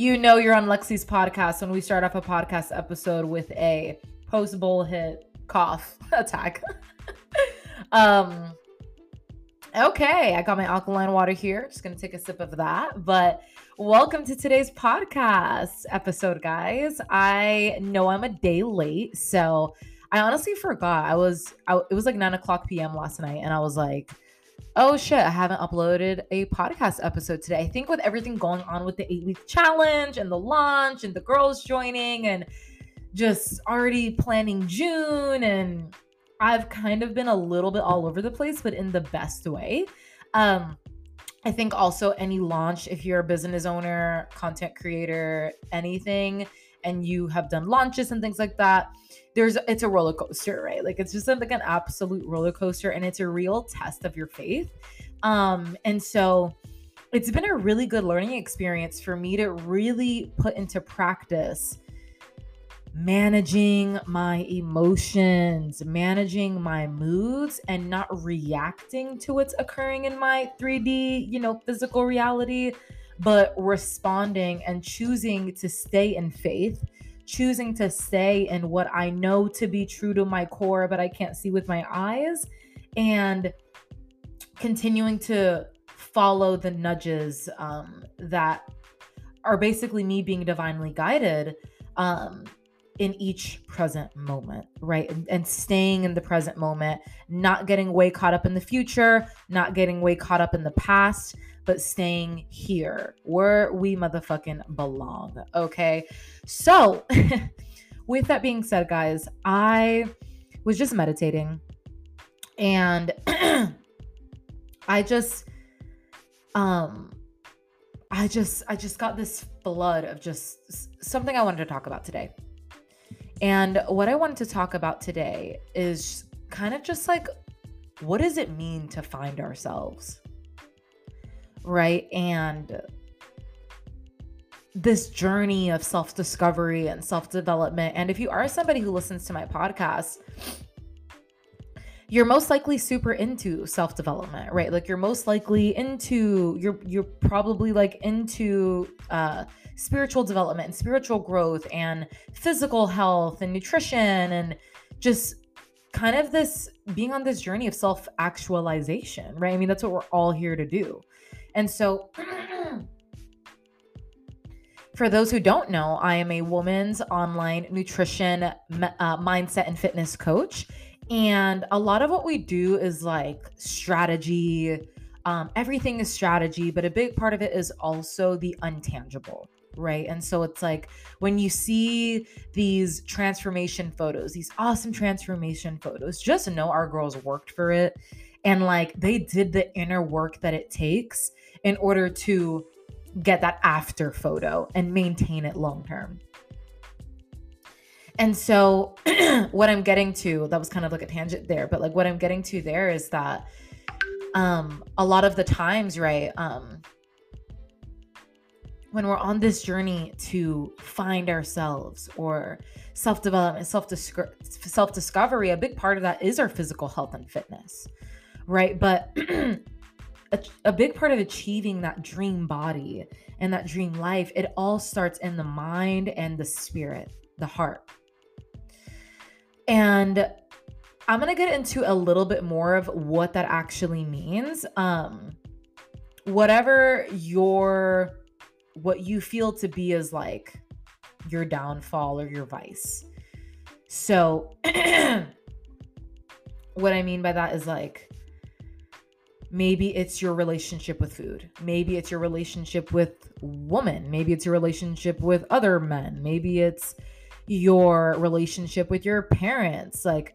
you know you're on Lexi's podcast when we start off a podcast episode with a post bowl hit cough attack. um okay, I got my alkaline water here. Just gonna take a sip of that. But welcome to today's podcast episode, guys. I know I'm a day late, so I honestly forgot. I was I, it was like nine o'clock p.m. last night, and I was like, oh shit, I haven't uploaded a podcast episode today. I think with everything going on with the eight week challenge and the launch and the girls joining and just already planning June and I've kind of been a little bit all over the place, but in the best way. Um, I think also any launch, if you're a business owner, content creator, anything, and you have done launches and things like that, there's it's a roller coaster, right? Like it's just like an absolute roller coaster and it's a real test of your faith. Um, and so it's been a really good learning experience for me to really put into practice managing my emotions, managing my moods, and not reacting to what's occurring in my 3D, you know, physical reality, but responding and choosing to stay in faith choosing to stay in what I know to be true to my core, but I can't see with my eyes, and continuing to follow the nudges um, that are basically me being divinely guided um, in each present moment, right? And, and, staying in the present moment, not getting way caught up in the future, not getting way caught up in the past, but staying here where we motherfucking belong. Okay. So, with that being said, guys, I was just meditating and I just, um, I just, I just got this flood of just something I wanted to talk about today. And what I wanted to talk about today is kind of just like, what does it mean to find ourselves? Right? And this journey of self discovery and self development. And if you are somebody who listens to my podcast, you're most likely super into self development, right? Like you're most likely into you're you're probably like into uh spiritual development and spiritual growth and physical health and nutrition and just kind of this being on this journey of self actualization, right? I mean, that's what we're all here to do. And so, for those who don't know, I am a woman's online nutrition, uh, mindset, and fitness coach. And a lot of what we do is like strategy. Um, everything is strategy, but a big part of it is also the untangible right? And so it's like when you see these transformation photos, these awesome transformation photos, just know our girls worked for it and like they did the inner work that it takes in order to get that after photo and maintain it long term. And so, what I'm getting to, that was kind of like a tangent there, but like what I'm getting to there is that um a lot of the times, right? Um when we're on this journey to find ourselves or self-development, self self-discovery, a big part of that is our physical health and fitness. Right? But a, a big part of achieving that dream body and that dream life, it all starts in the mind and the spirit, the heart. And I'm going to get into a little bit more of what that actually means. Um whatever your what you feel to be is like your downfall or your vice. So what I mean by that is like Maybe it's your relationship with food. Maybe it's your relationship with woman. Maybe it's your relationship with other men. Maybe it's your relationship with your parents. Like,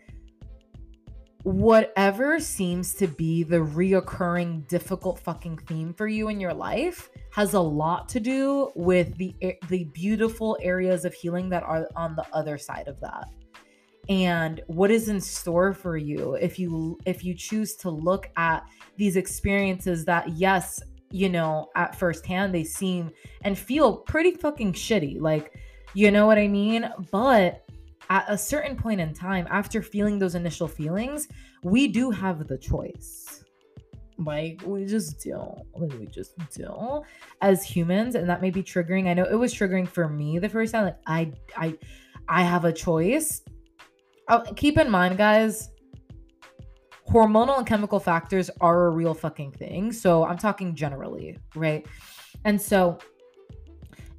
whatever seems to be the reoccurring difficult fucking theme for you in your life has a lot to do with the the beautiful areas of healing that are on the other side of that and what is in store for you if you if you choose to look at these experiences that yes you know at first hand they seem and feel pretty fucking shitty like you know what i mean but at a certain point in time after feeling those initial feelings we do have the choice Like we just don't. Like we just don't as humans, and that may be triggering. I know it was triggering for me the first time. Like I, I, I have a choice. Oh, keep in mind, guys. Hormonal and chemical factors are a real fucking thing. So I'm talking generally, right? And so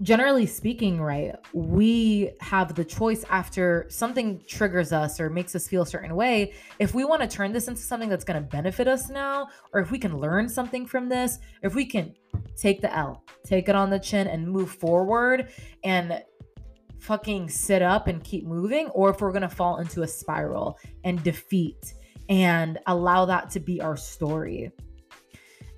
generally speaking, right, we have the choice after something triggers us or makes us feel a certain way. If we want to turn this into something that's going to benefit us now, or if we can learn something from this, if we can take the L, take it on the chin and move forward and fucking sit up and keep moving, or if we're going to fall into a spiral and defeat and allow that to be our story.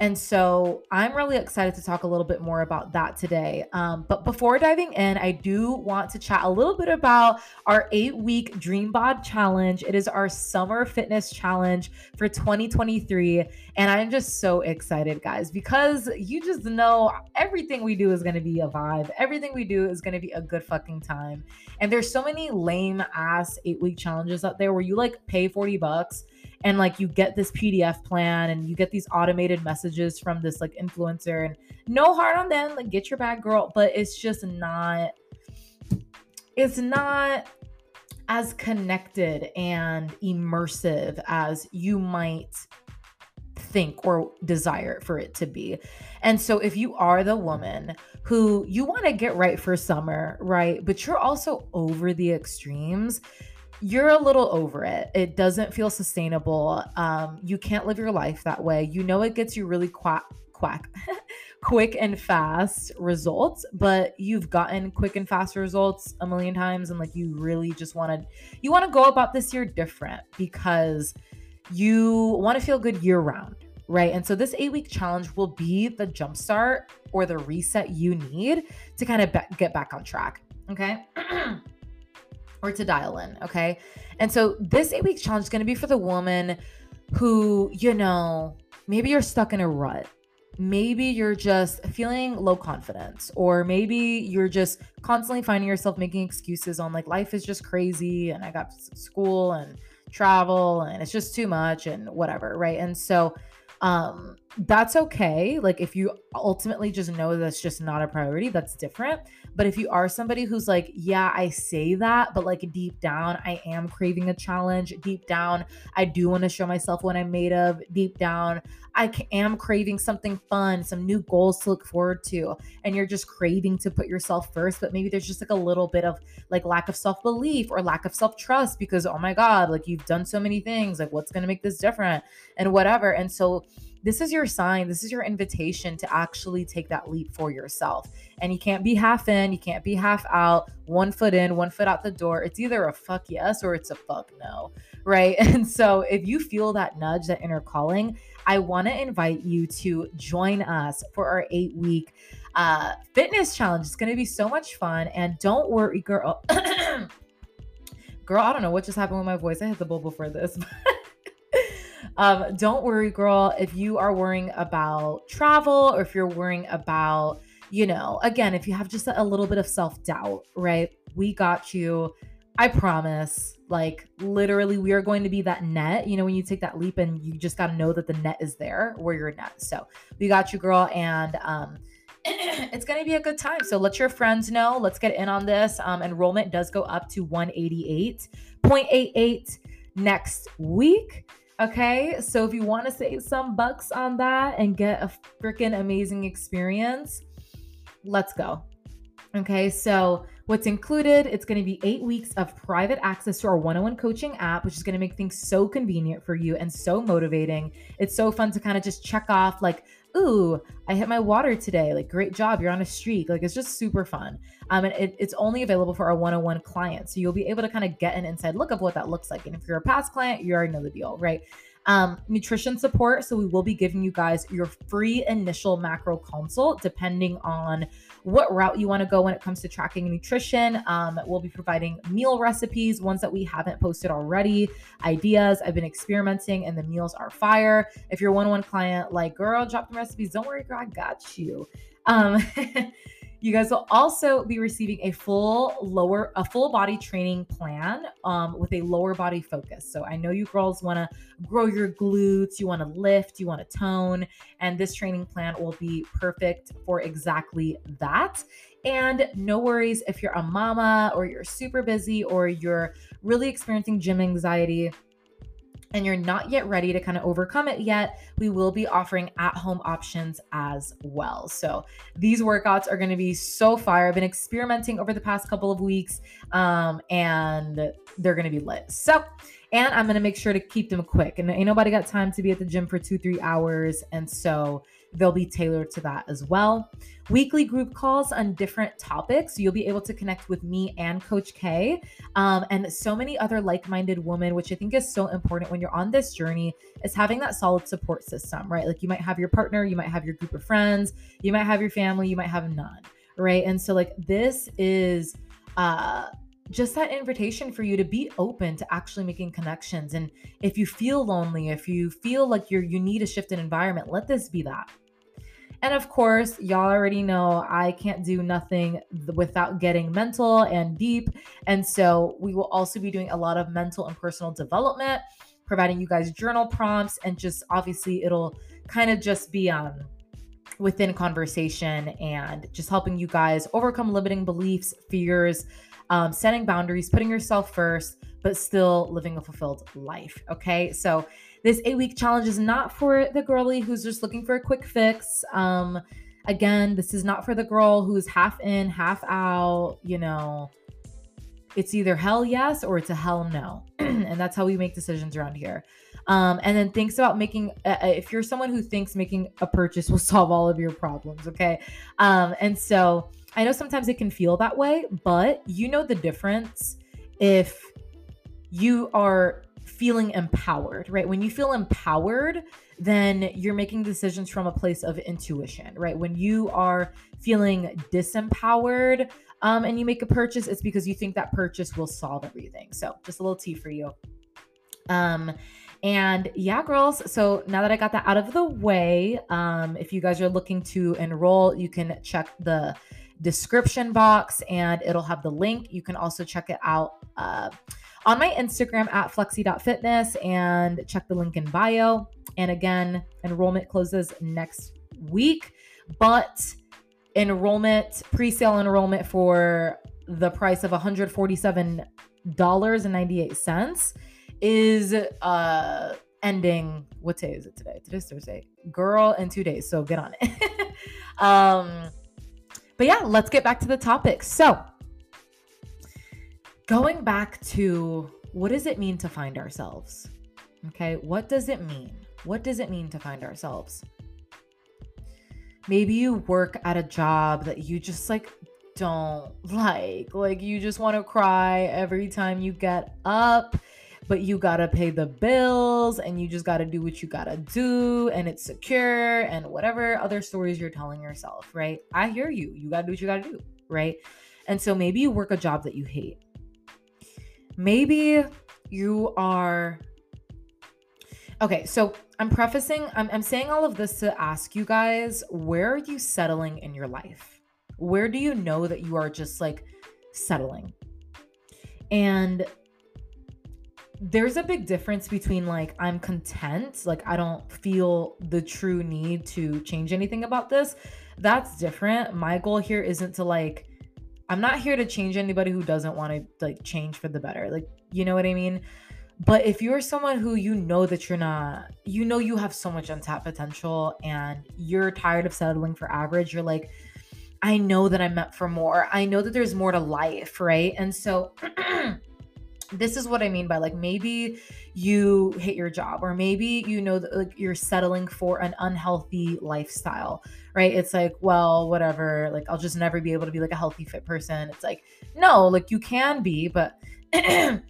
And so I'm really excited to talk a little bit more about that today. Um, but before diving in, I do want to chat a little bit about our eight week Dream Bod Challenge. It is our summer fitness challenge for 2023. And I'm just so excited, guys, because you just know everything we do is going to be a vibe. Everything we do is going to be a good fucking time. And there's so many lame ass eight week challenges out there where you like pay 40 bucks and like you get this PDF plan and you get these automated messages from this like influencer and no hard on them like get your bag girl but it's just not it's not as connected and immersive as you might think or desire for it to be. And so if you are the woman who you want to get right for summer, right, but you're also over the extremes, you're a little over it. It doesn't feel sustainable. Um, you can't live your life that way. You know it gets you really quack quack quick and fast results, but you've gotten quick and fast results a million times and like you really just want to you want to go about this year different because you want to feel good year round, right? And so this 8-week challenge will be the jumpstart or the reset you need to kind of be- get back on track, okay? or to dial in. Okay. And so this eight week challenge is going to be for the woman who, you know, maybe you're stuck in a rut. Maybe you're just feeling low confidence, or maybe you're just constantly finding yourself making excuses on like life is just crazy and I got school and travel and it's just too much and whatever. Right. And so, um, that's okay. Like if you ultimately just know that's just not a priority, that's different. But if you are somebody who's like, yeah, I say that, but like deep down, I am craving a challenge. Deep down, I do want to show myself what I'm made of. Deep down, I am craving something fun, some new goals to look forward to. And you're just craving to put yourself first, but maybe there's just like a little bit of like lack of self belief or lack of self trust because, oh my God, like you've done so many things. Like, what's going to make this different and whatever. And so, this is your sign, this is your invitation to actually take that leap for yourself. And you can't be half in, you can't be half out, one foot in, one foot out the door. It's either a fuck yes or it's a fuck no, right? And so if you feel that nudge, that inner calling, I want to invite you to join us for our eight week uh, fitness challenge. It's going to be so much fun. And don't worry, girl. girl, I don't know what just happened with my voice. I hit the bubble for this. Um, don't worry, girl. If you are worrying about travel or if you're worrying about, you know, again, if you have just a little bit of self doubt, right? We got you. I promise. Like, literally, we are going to be that net. You know, when you take that leap and you just got to know that the net is there where you're net. So, we got you, girl. And, um, it's going to be a good time. So let your friends know. Let's get in on this. Um, enrollment does go up to 188.88 next week. Okay, so if you want to save some bucks on that and get a freaking amazing experience, let's go. Okay, so what's included? It's going to be eight weeks of private access to our one on one coaching app, which is going to make things so convenient for you and so motivating. It's so fun to kind of just check off, like, ooh, I hit my water today. Like, great job. You're on a streak. Like, it's just super fun. Um, and it, it's only available for our one on one clients. So you'll be able to kind of get an inside look of what that looks like. And if you're a past client, you already know the deal, right? Um, nutrition support. So we will be giving you guys your free initial macro consult depending on what route you want to go when it comes to tracking nutrition. Um, we'll be providing meal recipes, ones that we haven't posted already, ideas. I've been experimenting and the meals are fire. If you're one on one client, like, girl, drop the recipes, don't worry, girl, I got you. Um, You guys will also be receiving a full lower, a full body training plan um, with a lower body focus. So I know you girls want to grow your glutes, you want to lift, you want to tone, and this training plan will be perfect for exactly that. And no worries if you're a mama or you're super busy or you're really experiencing gym anxiety and you're not yet ready to kind of overcome it yet, we will be offering at home options as well. So these workouts are going to be so fire. I've been experimenting over the past couple of weeks um, and they're going to be lit. So, and I'm going to make sure to keep them quick. And ain't nobody got time to be at the gym for two, three hours. And so they'll be tailored to that as well. Weekly group calls on different topics. You'll be able to connect with me and Coach K um, and so many other like minded women, which I think is so important when you're on this journey, is having that solid support system, right? Like you might have your partner, you might have your group of friends, you might have your family, you might have none, right? And so, like, this is, uh, just that invitation for you to be open to actually making connections and if you feel lonely if you feel like you're you need a shift in environment let this be that and of course y'all already know i can't do nothing without getting mental and deep and so we will also be doing a lot of mental and personal development providing you guys journal prompts and just obviously it'll kind of just be um within conversation and just helping you guys overcome limiting beliefs fears um, setting boundaries, putting yourself first, but still living a fulfilled life. Okay. So, this eight week challenge is not for the girly who's just looking for a quick fix. Um, again, this is not for the girl who's half in, half out, you know. It's either hell yes or it's a hell no. and that's how we make decisions around here. Um, and then thinks about making, uh, uh, if you're someone who thinks making a purchase will solve all of your problems, okay? Um, and so I know sometimes it can feel that way, but you know the difference if you are feeling empowered, right? When you feel empowered, then you're making decisions from a place of intuition, right? When you are feeling disempowered um, and you make a purchase, it's because you think that purchase will solve everything. So, just a little tea for you. Um, and yeah, girls. So now that I got that out of the way, um, if you guys are looking to enroll, you can check the description box and it'll have the link. You can also check it out uh, on my Instagram at flexi.fitness and check the link in bio. And again, enrollment closes next week, but enrollment, pre sale enrollment for the price of $147.98 is uh ending what day is it today today's thursday girl in two days so get on it um but yeah, let's get back to the topic. So, going back to what does it mean to find ourselves? Okay, what does it mean? What does it mean to find ourselves? Maybe you work at a job that you just like don't like. Like you just want to cry every time you get up but you gotta pay the bills and you just gotta do what you gotta do and it's secure and whatever other stories you're telling yourself, right? I hear you. You gotta do what you gotta do, right? And so maybe you work a job that you hate. Maybe you are. Okay, so I'm prefacing, I'm, I'm saying all of this to ask you guys where are you settling in your life? Where do you know that you are just like settling? And there's a big difference between like I'm content, like I don't feel the true need to change anything about this. That's different. My goal here isn't to like I'm not here to change anybody who doesn't want to like change for the better. Like, you know what I mean? But if you're someone who you know that you're not, you know you have so much untapped potential and you're tired of settling for average, you're like, I know that I'm meant for more. I know that there's more to life, right? And so this is what I mean by like maybe you hate your job or maybe you know that like you're settling for an unhealthy lifestyle, right? It's like, well, whatever, like I'll just never be able to be like a healthy fit person. It's like, no, like you can be, but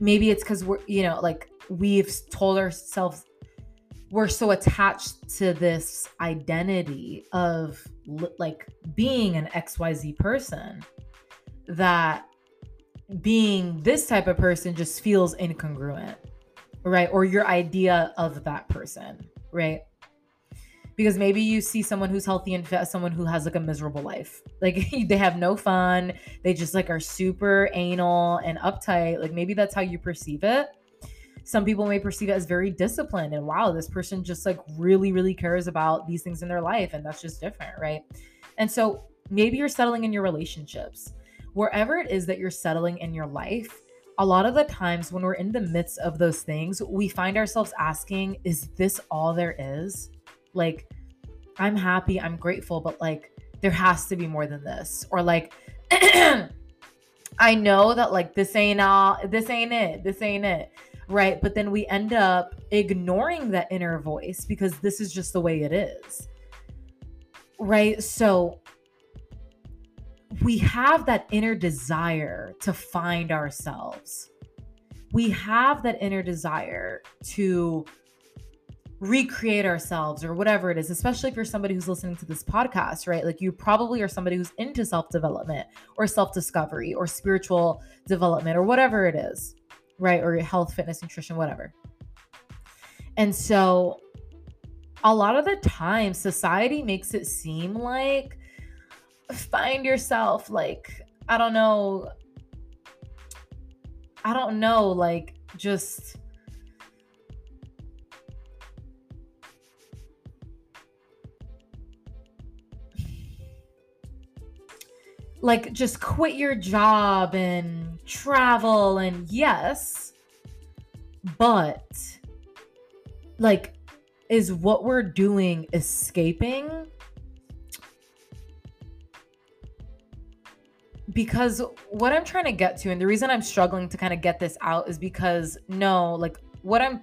maybe it's cuz we're, you know, like we've told ourselves we're so attached to this identity of like being an XYZ person that being this type of person just feels incongruent, right? Or your idea of that person, right? because maybe you see someone who's healthy and fit someone who has like a miserable life. Like they have no fun. They just like are super anal and uptight. Like maybe that's how you perceive it. Some people may perceive it as very disciplined and wow, this person just like really, really cares about these things in their life. And that's just different, right? And so maybe you're settling in your relationships. Wherever it is that you're settling in your life, a lot of the times when we're in the midst of those things, we find ourselves asking, is this all there is? Like, I'm happy, I'm grateful, but like, there has to be more than this. Or like, I know that like this ain't all, this ain't it, this ain't it. Right. But then we end up ignoring that inner voice because this is just the way it is. Right. So we have that inner desire to find ourselves. We have that inner desire to recreate ourselves or whatever it is, especially if you're somebody who's listening to this podcast, right? Like you probably are somebody who's into self development or self discovery or spiritual development or whatever it is, right? Or health, fitness, nutrition, whatever. And so a lot of the time, society makes it seem like find yourself, like, I don't know. I don't know, like, just like just quit your job and travel and yes but like is what we're doing escaping because what i'm trying to get to and the reason i'm struggling to kind of get this out is because no like what i'm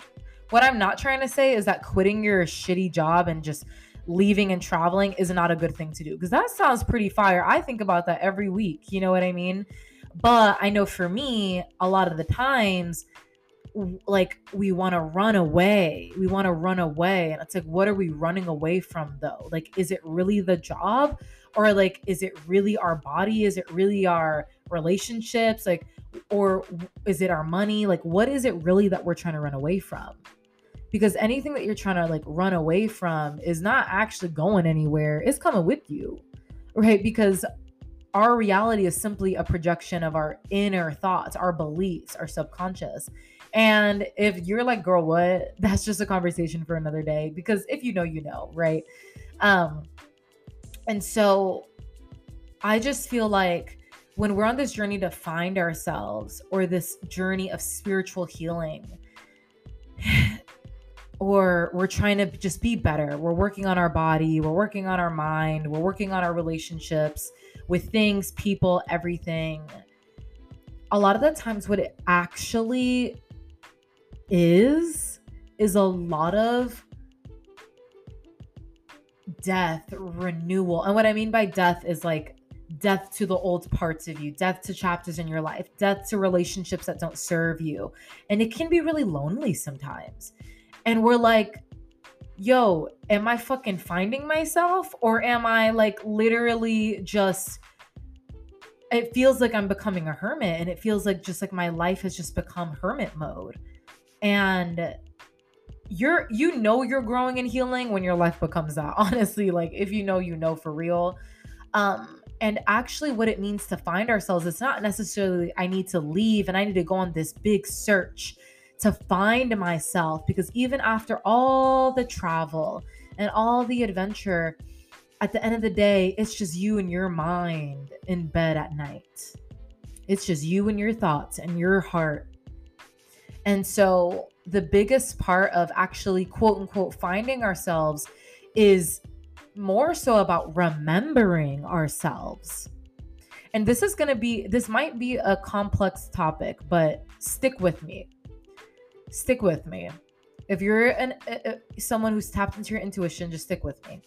what i'm not trying to say is that quitting your shitty job and just leaving and traveling is not a good thing to do because that sounds pretty fire. I think about that every week, you know what I mean? But I know for me, a lot of the times, like we want to run away. We want to run away. And it's like, what are we running away from though? Like, is it really the job? Or like, is it really our body? Is it really our relationships? Like, or is it our money? Like, what is it really that we're trying to run away from? because anything that you're trying to like run away from is not actually going anywhere it's coming with you right because our reality is simply a projection of our inner thoughts our beliefs our subconscious and if you're like girl what that's just a conversation for another day because if you know you know right um and so i just feel like when we're on this journey to find ourselves or this journey of spiritual healing or we're trying to just be better. We're working on our body, we're working on our mind, we're working on our relationships with things, people, everything. A lot of the times, what it actually is, is a lot of death, renewal. And what I mean by death is like death to the old parts of you, death to chapters in your life, death to relationships that don't serve you. And it can be really lonely sometimes and we're like, yo, am I fucking finding myself or am I like literally just it feels like I'm becoming a hermit and it feels like just like my life has just become hermit mode. And you're you know you're growing and healing when your life becomes that. Honestly, like if you know you know for real. Um and actually what it means to find ourselves it's not necessarily I need to leave and I need to go on this big search to find myself because even after all the travel and all the adventure, at the end of the day, it's just you and your mind in bed at night. It's just you and your thoughts and your heart. And so, the biggest part of actually, quote unquote, finding ourselves is more so about remembering ourselves. And this is going to be, this might be a complex topic, but stick with me stick with me. If you're an uh, someone who's tapped into your intuition, just stick with me.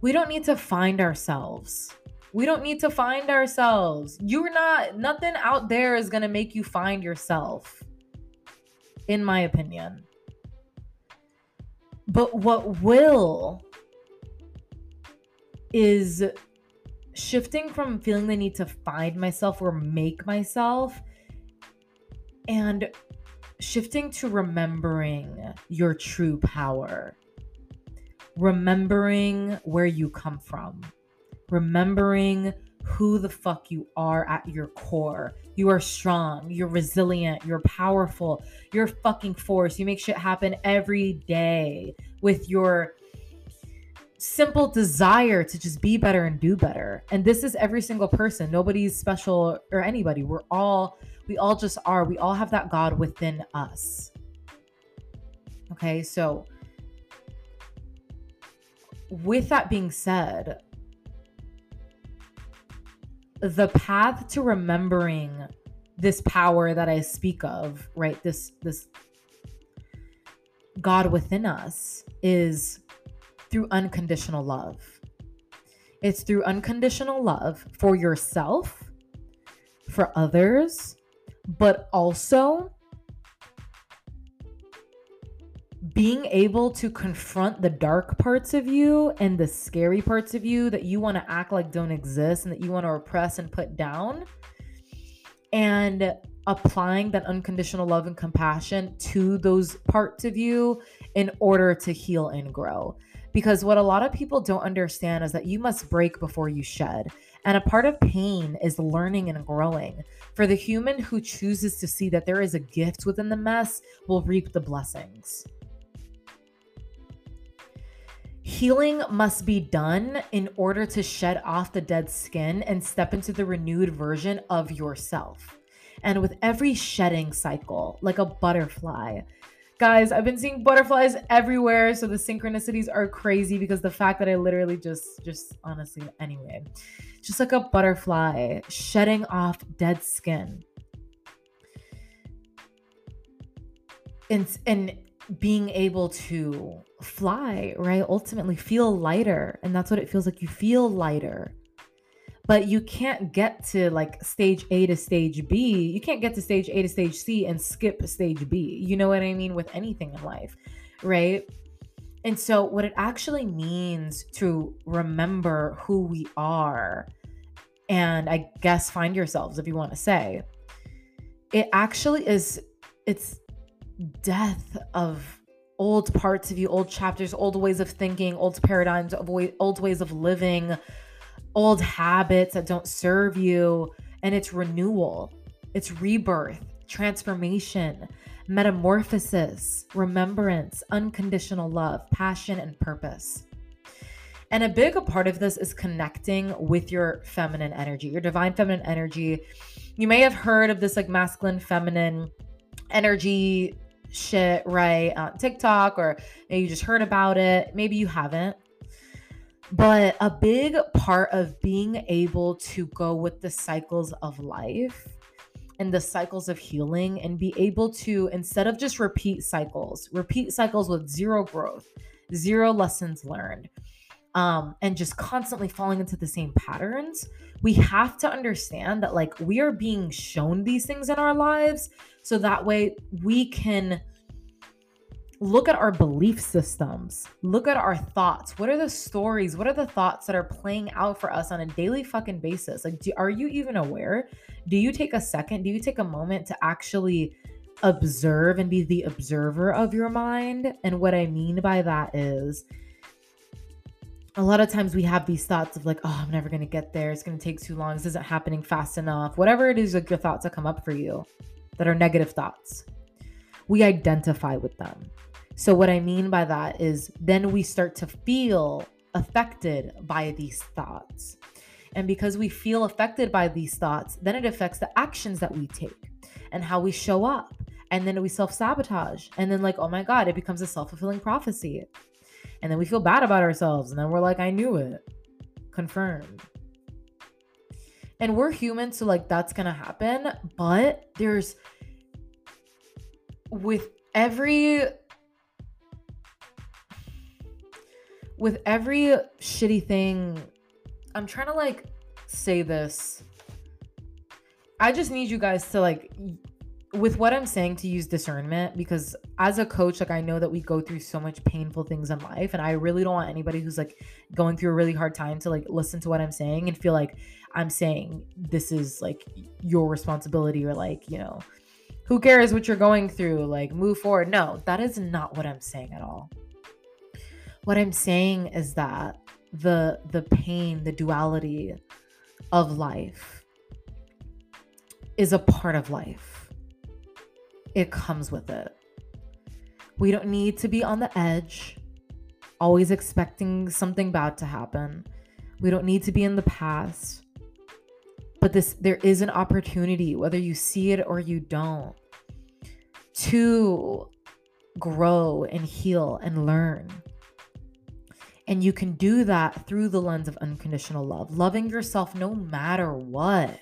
We don't need to find ourselves. We don't need to find ourselves. You're not nothing out there is going to make you find yourself. In my opinion. But what will is shifting from feeling the need to find myself or make myself and shifting to remembering your true power. remembering where you come from, remembering who the fuck you are at your core. You are strong, you're resilient, you're powerful, you're fucking force. You make shit happen every day with your simple desire to just be better and do better. And this is every single person. Nobody's special or anybody. We're all, we all just are. We all have that God within us. Okay, so with that being said, the path to remembering this power that I speak of, right? This this God within us is through unconditional love. It's through unconditional love for yourself, for others, but also being able to confront the dark parts of you and the scary parts of you that you want to act like don't exist and that you want to repress and put down and applying that unconditional love and compassion to those parts of you in order to heal and grow. Because what a lot of people don't understand is that you must break before you shed. And a part of pain is learning and growing. For the human who chooses to see that there is a gift within the mess will reap the blessings. Healing must be done in order to shed off the dead skin and step into the renewed version of yourself. And with every shedding cycle, like a butterfly, guys, I've been seeing butterflies everywhere, so the synchronicities are crazy because the fact that I literally just, just honestly, anyway, just like a butterfly shedding off dead skin. And, and being able to fly, right? Ultimately feel lighter. And that's what it feels like. You feel lighter. But you can't get to like stage A to stage B. You can't get to stage A to stage C and skip stage B. You know what I mean? With anything in life, right? And so, what it actually means to remember who we are, and I guess find yourselves if you want to say, it actually is, it's death of old parts of you, old chapters, old ways of thinking, old paradigms, old ways of living, old habits that don't serve you. And it's renewal, it's rebirth, transformation, metamorphosis, remembrance, unconditional love, passion, and purpose. And a big part of this is connecting with your feminine energy, your divine feminine energy. You may have heard of this like masculine feminine energy shit right on TikTok or maybe you just heard about it. Maybe you haven't. But a big part of being able to go with the cycles of life and the cycles of healing and be able to, instead of just repeat cycles, repeat cycles with zero growth, zero lessons learned, um, and just constantly falling into the same patterns, we have to understand that like we are being shown these things in our lives so that way we can look at our belief systems, look at our thoughts. What are the stories? What are the thoughts that are playing out for us on a daily fucking basis? Like, do, are you even aware? Do you take a second? Do you take a moment to actually observe and be the observer of your mind? And what I mean by that is, a lot of times we have these thoughts of like, oh, I'm never going to get there. It's going to take too long. This isn't happening fast enough. Whatever it is, like your thoughts that come up for you that are negative thoughts, we identify with them. So, what I mean by that is then we start to feel affected by these thoughts. And because we feel affected by these thoughts, then it affects the actions that we take and how we show up. And then we self sabotage. And then, like, oh my God, it becomes a self fulfilling prophecy and then we feel bad about ourselves and then we're like i knew it. Confirmed. And we're human so like that's gonna happen but there's with every with every shitty thing i'm trying to like say this. I just need you guys to like with what I'm saying to use discernment because as a coach, like I know that we go through so much painful things in life, and I really don't want anybody who's like going through a really hard time to like listen to what I'm saying and feel like I'm saying this is like your responsibility or like, you know, who cares what you're going through, like move forward. No, that is not what I'm saying at all. what I'm saying is that the the pain, the duality of life is a part of life. It comes with it. We don't need to be on the edge, always expecting something bad to happen. We don't need to be in the past. But this there is an opportunity whether you see it or you don't to grow and heal and learn. And you can do that through the lens of unconditional love, loving yourself no matter what.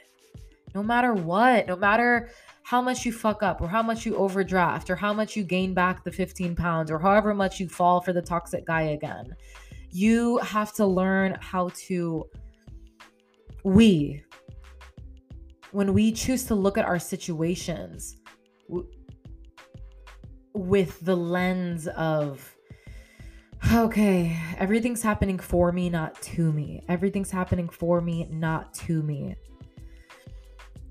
No matter what, no matter how much you fuck up or how much you overdraft or how much you gain back the 15 pounds or however much you fall for the toxic guy again. You have to learn how to, we, when we choose to look at our situations, with the lens of okay, everything's happening for me, not to me. Everything's happening for me, not to me.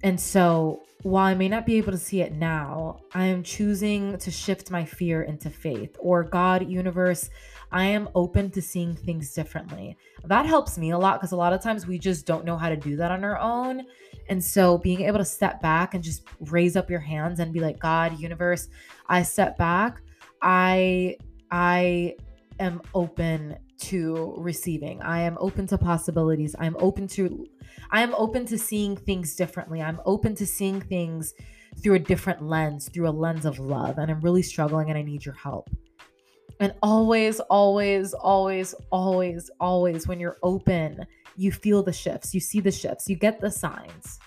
And so, while I may not be able to see it now, I am choosing to shift my fear into faith or God, universe. I am open to seeing things differently. That helps me a lot because a lot of times we just don't know how to do that on our own. And so being able to step back and just raise up your hands and be like, God, universe, I step back. I I am open to receiving. I am open to possibilities. I'm open to I am open to seeing things differently. I'm open to seeing things through a different lens, through a lens of love. And I'm really struggling and I need your help. And always, always, always, always, always, when you're open, you feel the shifts, you see the shifts, you get the signs.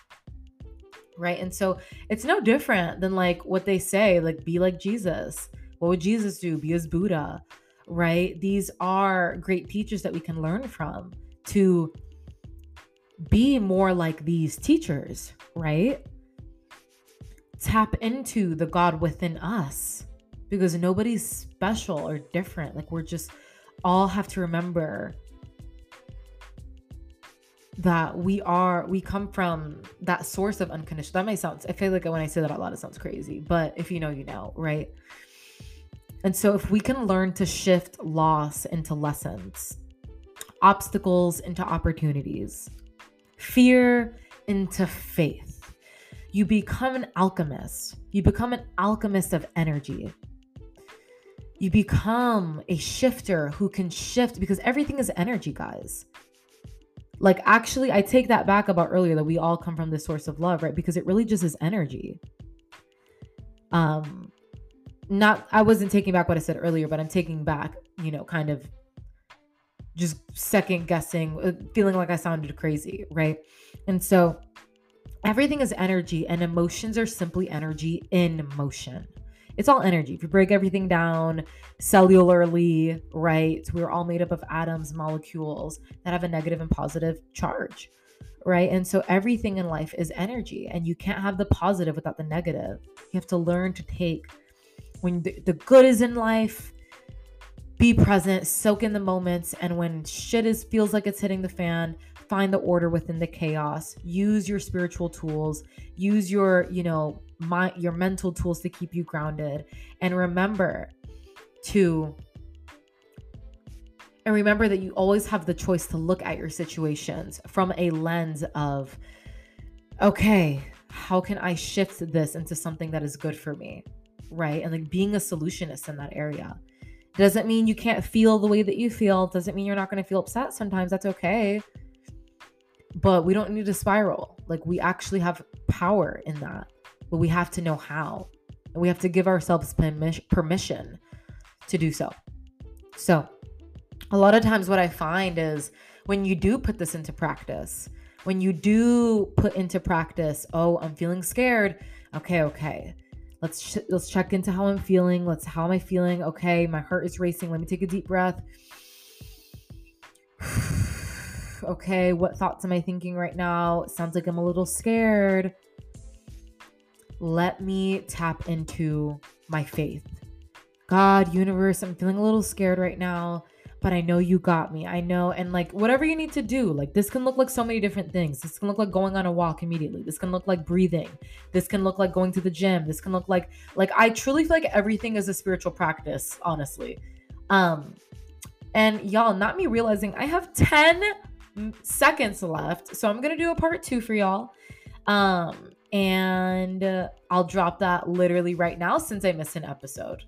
Right. And so it's no different than like what they say, like, be like Jesus. What would Jesus do? Be as Buddha. Right. These are great teachers that we can learn from to be more like these teachers. Right. Tap into the God within us because nobody's special or different. Like we're just all have to remember that we are we come from that source of unconditional that may sound i feel like when i say that out loud it sounds crazy but if you know you know right and so if we can learn to shift loss into lessons obstacles into opportunities fear into faith you become an alchemist you become an alchemist of energy you become a shifter who can shift because everything is energy, guys. Like, actually, I take that back about earlier that we all come from this source of love, right? Because it really just is energy. Um, not, I wasn't taking back what I said earlier, but I'm taking back, you know, kind of just second guessing, uh, feeling like I sounded crazy, right? And so everything is energy, and emotions are simply energy in motion it's all energy. If you break everything down cellularly, right, we're all made up of atoms, molecules that have a negative and positive charge, right? And so everything in life is energy, and you can't have the positive without the negative. You have to learn to take when the, the good is in life be present, soak in the moments, and when shit is feels like it's hitting the fan, find the order within the chaos. Use your spiritual tools, use your, you know, my your mental tools to keep you grounded. And remember to and remember that you always have the choice to look at your situations from a lens of okay, how can I shift this into something that is good for me? Right? And like being a solutionist in that area. Doesn't mean you can't feel the way that you feel. Doesn't mean you're not going to feel upset sometimes. That's okay. But we don't need to spiral. Like we actually have power in that. But we have to know how. And we have to give ourselves permission to do so. So, a lot of times what I find is when you do put this into practice, when you do put into practice, oh, I'm feeling scared. Okay, okay let's let's check into how i'm feeling. Let's how am i feeling? Okay my heart is racing. Let me take a deep breath. Okay what thoughts am i thinking right now? Sounds like i'm a little scared. Let me tap into my faith. God universe i'm feeling a little scared right now but I know you got me. I know. And like whatever you need to do, like this can look like so many different things. This can look like going on a walk immediately. This can look like breathing. This can look like going to the gym. This can look like like I truly feel like everything is a spiritual practice, honestly. Um And y'all, not me realizing I have 10 seconds left. So I'm going to do a part two for y'all. Um, and uh, I'll drop that literally right now since I missed an episode.